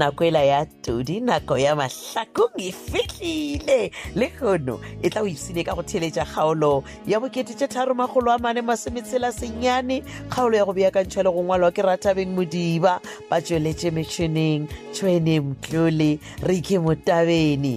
nako ela ya todi nako ya mahlakong e fihlile le kgono e tla o ipsine ka go theletša kgaolo ya bokete tše tharo magolo a mane masometshela senyane kgaolo ya go beakantšhwa le go ngwalwa ke ratabeng modiba ba tšweletše metšhineng tšhwene mtlole re ke motabene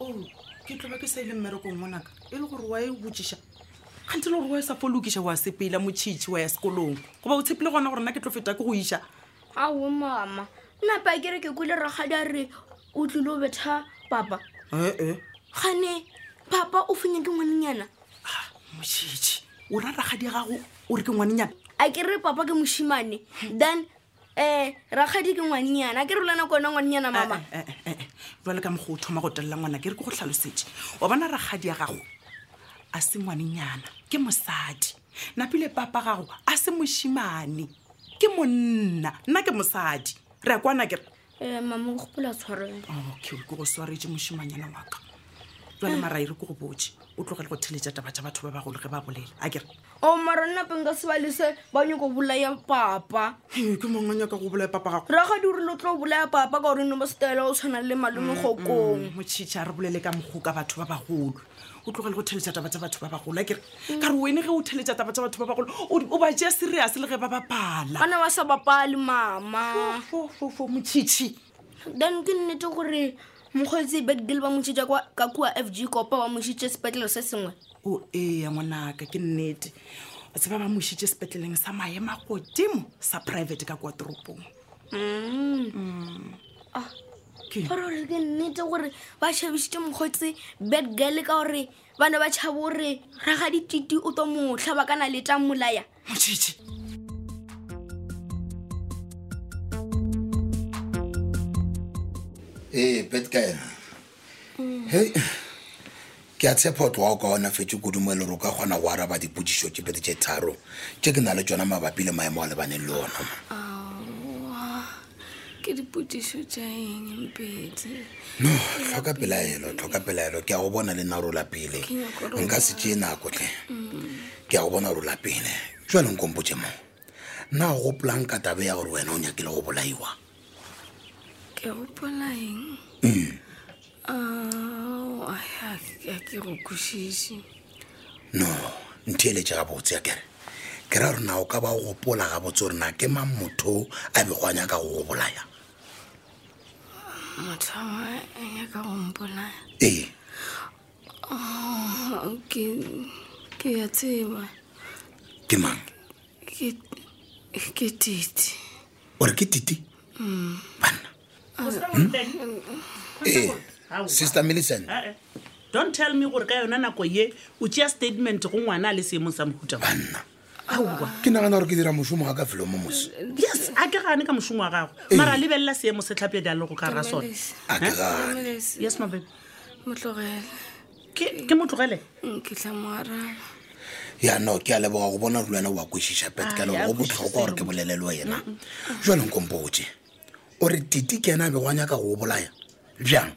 o oh, ke tloba ke sa ile mmerekong ngwanaka e le gore wa e botsiša gante le gore wa e sa fo lokiša wa sepela motšhitšhi wa ya sekolong goba o tshepile gona gore nna ke tlo feta ke go iša ao mama nna pa kere ke kule rakgadi a re o tlile o betha papa ee gane papa o fenya ke ngwanenyana ah, motšhitšhi o ra rakgadi ya gago o re ke ngwanenyana a ke re papa ke mošimane then um rakgadi ke ngwannyana ke re lana kone ngwannyana eh, mama eh, eh, jale ka mogo o thoma go telela ngwana ke re ke go tlhalosetse wa bona rakgadi ya gago a se ngwanenyana ke mosadi napile papa gago a se moshimane ke monna nna ke mosadi re a kwana kere Eh, mama o gopola tshwarelo okay ke go swaretse mošimanyana wa ka jale mara ere ko go botse o tlogele go theletša taba tša batho ba bagolo ge ba bolela a kere o oh, mara nna peng ka sebalese ba nyako bolaya papa ke mangwe nyaka go bolaya papa gago ragadi o rile o tlo bolaya papa ka gore ne ba setela o tshwana le malome gokong mm, motšhitšha re bolele ka mogo ka batho ba bagolo o tlogele go theletša taba tsa batho ba bagolo a kere ka re wene ge o theletša taba tsa batho ba bagolo o ba jea serius le ge ba bapala bana ba sa bapale mama motšhitšhi then ke nnete gore mokgwetse backdale ba motšhitša ka kua f g kopa ba motšhitše sepetlele se sengwe o ee ngwanaka ke nnete tseba ba motšhitše sepetleleng sa maema godimo sa private ka kua toropong mm. mm. ah. gore gore ke nnete gore ba šhabisitše mokgotse bad girl ka gore ba ne ba tšhabo gore raga dititi o to motlha ba kana le tang molaya motšhitšhi ee bad girl mm. hei ke a tshepa o tloga o kaonafetše kudu mo e le gore o ka kgona go araba dipotsišo tše pedi tše tharo tše ke na le tsona mabapi le maemo a lebaneng le ona ke dipotsišo tša eng pedi no tlhoka pelaelo tlhoka pelaelo ke a go bona le nna rola pele nka se tšee nako tle mm. ke a go bona rola pele jwale nkompotse moo nna o gopolang ka tabe ya gore wena o nyakile go bolaiwa ke gopola eng mm. ke go kwešiše no ntheeletše gabotse ya kere ke ra rona o ka ba o gopola gabotse gore na ke mang motho a bego a nyaka go go bolaya motho a nyaka go mpolaya ee ah, ke ke ya tseba ke mang ke ke titi o re ke titi mm. banna hmm? ee sister millicent eh, eh. don't tell me gore ka yona nako ye o tšea statement go ngwana a le seemong sa mohuta banna ke nagana gore ke dira mošomo wa ka felo mo mose yes a ke gane ka mošomo wa gago Ee. mara lebelela seemo se tlhape ja le go ka ra sone Dumedise. a ke gane Dumedise. yes mababy motlogele ke ke mo tlogele ke tla mo araba ya no ke a leboga go bona gore le wena wa kwešiša pet ka Ah, lego ya go botlhokwa gore ke bolele le wena jwanong kompotse o re titi ke ena a bego a nyaka go o bolaya bjang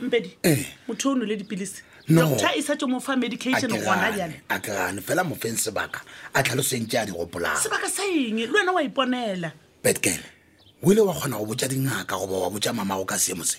mpedi motho o nole dipilisi doctor e sa tso mo fa medication gona jale a ke gane fela mo feng sebaka a tlhaloseng tse a di gopolang sebaka sa eng le wena wa iponela betgirl o ile wa kgona go botsa dingaka goba wa botsa mamago ka seemo se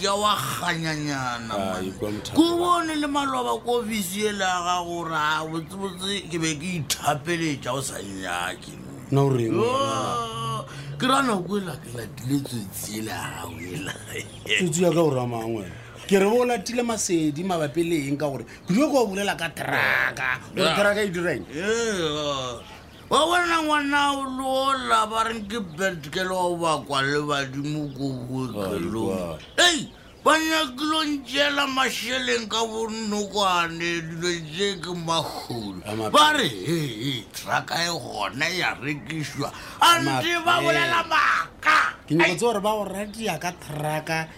ya wa ganyanyana ko bone le maloba ko ofisi e la ga gore a botsebotse ke be ke ithapeletša o sa nyake ke ra nako ela ke latile tsotsi ele gago ela tsotsi ya ka gore a mangwe ke re o latile masedi mabapi le eng ka gore ke jo ko bolela ka traka gore traka e direng wa bona ngwana o lola ba reng ke betkele wa bakwa le badimo ko bookelong ei ba nyakilo ntšeela mašeleng ka bonokwane dilo tse ke magolo ba re ee traka e gona ya rekišwa a nte ba bolela maaka ke nyako tse gore ba go radia ka traka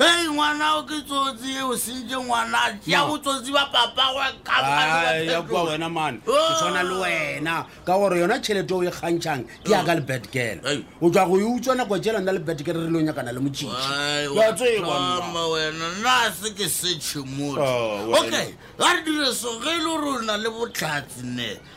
ei ngwana o ke tsotsi e o sentse ngwana ya botsotsi ba papagwe kaya kua wena mane o oh. tshwana le wena ka gore yona tšhelete o e kgantšhang ke yaka le bad girl o tswa go e utswa nako jela nna le bad girl re le nyakana le motšitšhiama wena nna se ke setšhimotho oh, okay ga re dire so ge e le rona le botlhatsi ne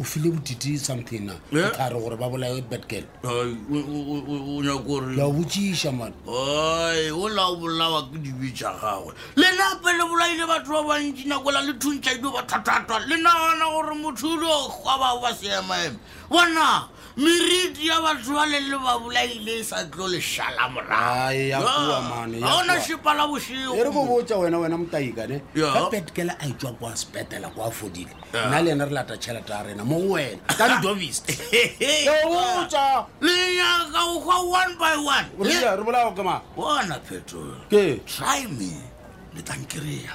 o file botiti something na Yeah. ka re gore ba bolae betgirl Ai, o- o- o- o- o nyaka gore la botsiša man ai o la o bolawa ke dibe tša gagwe le nape le bolaile batho ba bantši nakola le thuntšha dio ba thathatwa le nagana gore motho o dio kgwa bao ba seemaeme bona meriti ya batho ba le le ba bolaile e sa tlo lešala moragoaona sepala bošego e re go botsa wena wena motaika ne ga petkele a etswa kwa sepetela kwa fodile nna le ene re lata tšhelete ya rena mo go wena ka didovist botsa lenyaka o kgwa one by one re bolago ke ma bona phetolo ke try me le tla nkereya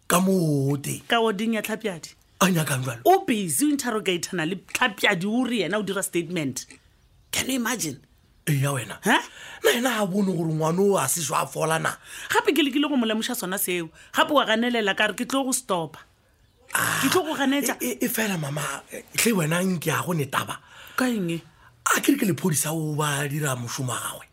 ka mote ka oding ya tlhapjadi a nyakang jalo o busy o interrogatana le tlhapjadi o re yena o dira statement can you imagine eya wena Hä? na ena ga bone gore ngwane o a se swa fola na gape ke lekile go mo lemoša sona seo gape wa ganelela ka re ke tlo go stopa ke tlo go ganetsa E- e e fela mama eh, tle wena nke ya go netaba ka eng e? a ke re ke lephodisa o ba dira mošomo wa gagwe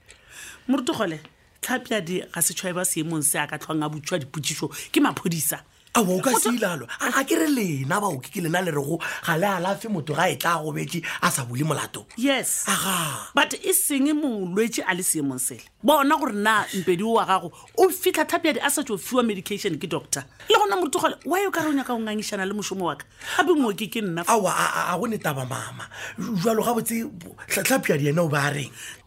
moruti kgole tlhapjadi ga setšhwae ba seemong se a ka tlhwang a butšwa dipotšišo ke maphodisa awa o ka se ilalo a ke re lena baoki ke lena le rego ga le alafe motho ga e tla gobetse a sa bule molato yes aga but e seng molwetse a le seemong sele bona gore na mpedi o wa gago o fitlha thapjadi a sa tso fiwa medication ke doctor le gona morutogole wa yo ka re o nyaka go ngangišana le mošomo wa ka gape mooki ke nna awa a go ne taba mama jalo gabotse tlhapjadi ena o ba reng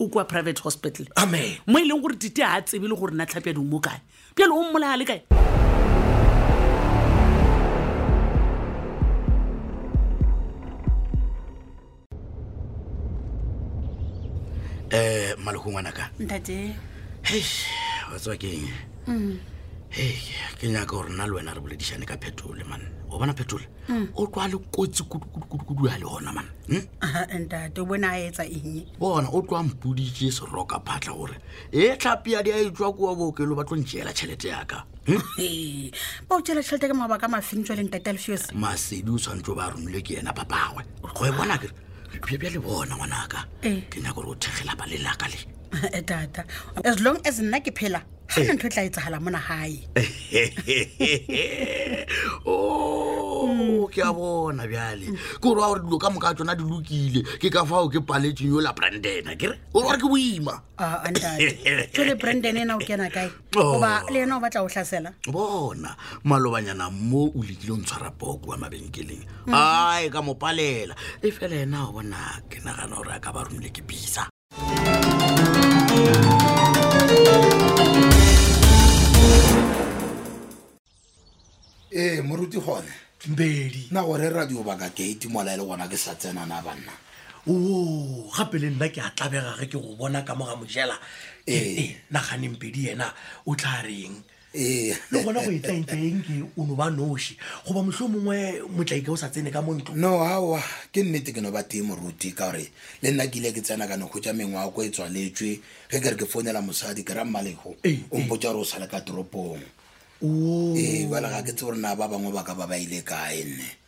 o kwa private hospital amen mo e leng gore tite ga a tsebe le gore na tlhapi ya dingmo kae pjale o mmolaya le kae um maloko ngwanaka ntate hei wa tswa ke eng mm. hei ke nyaka gore nna le wena re boledišane ka phetole man o bona phetole mm. o tlwa le kotsi kudukudukudu ya le gona man hmm? ntate o bone a etsa eng bona o tloa mpoditse seroka phatla gore e tlhapi ya di a e tswa kua bookelo ba tlo ntšeela tšhelete yaka ba o tšela tšhelete ke mabaka mafeng tswa leng tatelfios masedi o tshwanetse o ba romile ke yena papagwe go e bona kere bja bja le bona ngwanaka ke nyaka gore o thekgelapa lelaka le tata as long as nna ke phela ga na ntho e tla etsagala mona gae o ke a bona bjale ke gore wa gore dilo ka moka tsona di lokile ke ka fao ke paletseng yola brandena ke re o gore ke boima tsole branden ena o kena kae oh. oba le ena o batla go tlhasela bona malobanyana mo o lekile o ntshwara poko wa mabenkeleng mm. ai ka mopalela e fela ena o bona ke nagana gore a ka ba romile ke bisa ee moruti gone mbedi na gore radio baka ke itimola e le gona ke sa tsena na banna o gape le nna ke a tlabega ge ke go bona ka moga mojela Ee. ee naganeng pedi yena o tla reng ee le gona go etlaetlaeng ke o no ba noši goba motlho mongwe motlaike o sa tsene ka mo ntlo no awa ke nnete ke no ba tee moruti ka gore le nna ke ile ke tsena ka nokgo ja mengwe a ko e tswaletswe ge ke re ke founela mosadi ke ra mmalego o mpotsa gore o sa le ka toropong ee bala ga ke tse gore na ba bangwe ba ka ba ba ile kae nne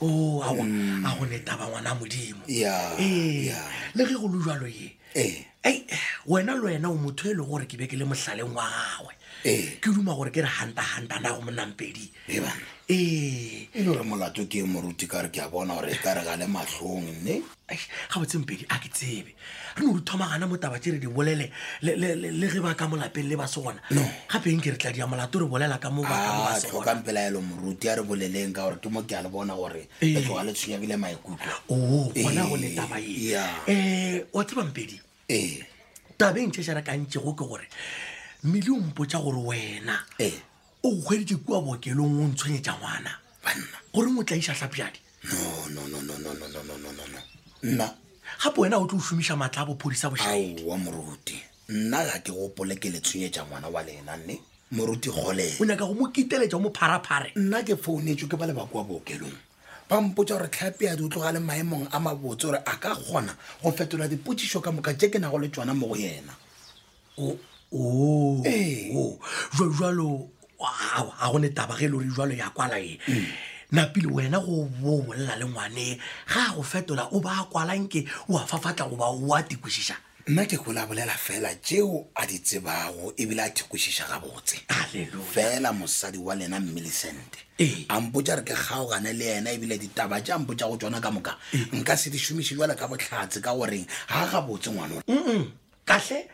o oh, a go mm. netaba ngwana modimo ee. le ge go lo jalo ye ee. ei wena le wena o motho e le gore ke be ke le mohlaleng wa gagwe ee. ke duma gore ke re ganta-ganta na go monampedi ee e le gore molato ke e moruti ka re ke a bona gore e ka re ga le matlhong mme ga botsenpedi a ke tsebe re no di thoma gana mo taba tse re di bolele le ge ba ka molapeng le ba se gona gapeng ke re tla dia molato re bolela ka mo batlhokang pelaelo moruti a re boleleng ka gore ke mo ke a le bona gore ee. le tloga le tshwenyegile maikutlo oo ee. gona go le taba ee um wa tsebampedi ee tabeng tše jarakantšego ke gore mmele o mpotsa gore wena ee o kgweditše kua bookelong o ntshwenyetša ngwana banna gore mo tla iša tlapjadi nonononononononononononno nna gape wena o tlo o šomiša maatla a bophodisa bošaewa moruti nna ga ke gopole ke letshwenyetša ngwana wa lena nne moruti kgole o nyaka go mo kiteletša o mo pharaphare nna ke founetswe ke ba lebako wa bookelong ba mpotsa gore tlhapeadi o tloga le maemong a mabotse gore a ka kgona go fetola dipotšišo ka moka tše ke nago le tsona mo go yena oh, oh, eh. oh. jalo ga go ne taba ge e le gore jalo ya kwala e mm. napile wena go bo bolela le ngwane ga a go fetola o ba a kwalanke o a fafatla goba o a tikwešiša nna ke kola bolela fela tšeo a di tsebago ebile a thekwešiša gabotse fela mosadi wa lena mmilisente ee. a mpotsa re ke kgaogane le ena ebile ditaba tša mpotsa go tsona ka moka ee. nka se di šomiše jale ka botlhatse ka goreng ga gabotse ngwanone kahle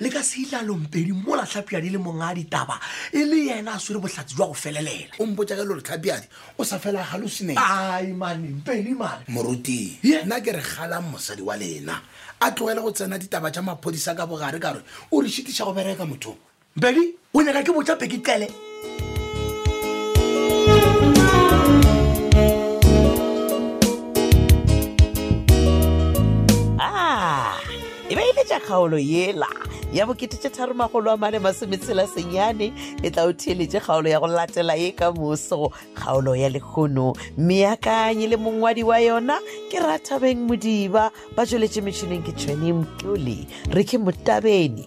le ka se ilalompedi mo la tlhapiadi le monga ditaba e le yena a swere bohlatsi jwa go felelela o mpotsa ke lore tlhapiadi o sa fela galusineng ai manempedi mane moruti nna ke re galang mosadi wa lena a tlogele go tsena ditaba tša maphodisa ka bogare ka gore o re šitiša go bereka mothong Mpedi, o nyaka ke botša peki qele. Ah, e be e le tša kgaolo yela ya bokete tše tharo magolo a mane masometshela senyane e tla o theeletše kgaolo ya go latela ye ka moso kgaolo ya lekgono mme akanye le mongwadi wa yona ke rathabeng modiba ba tsweletše metšhineng ke tšhweni mkole re ke motabene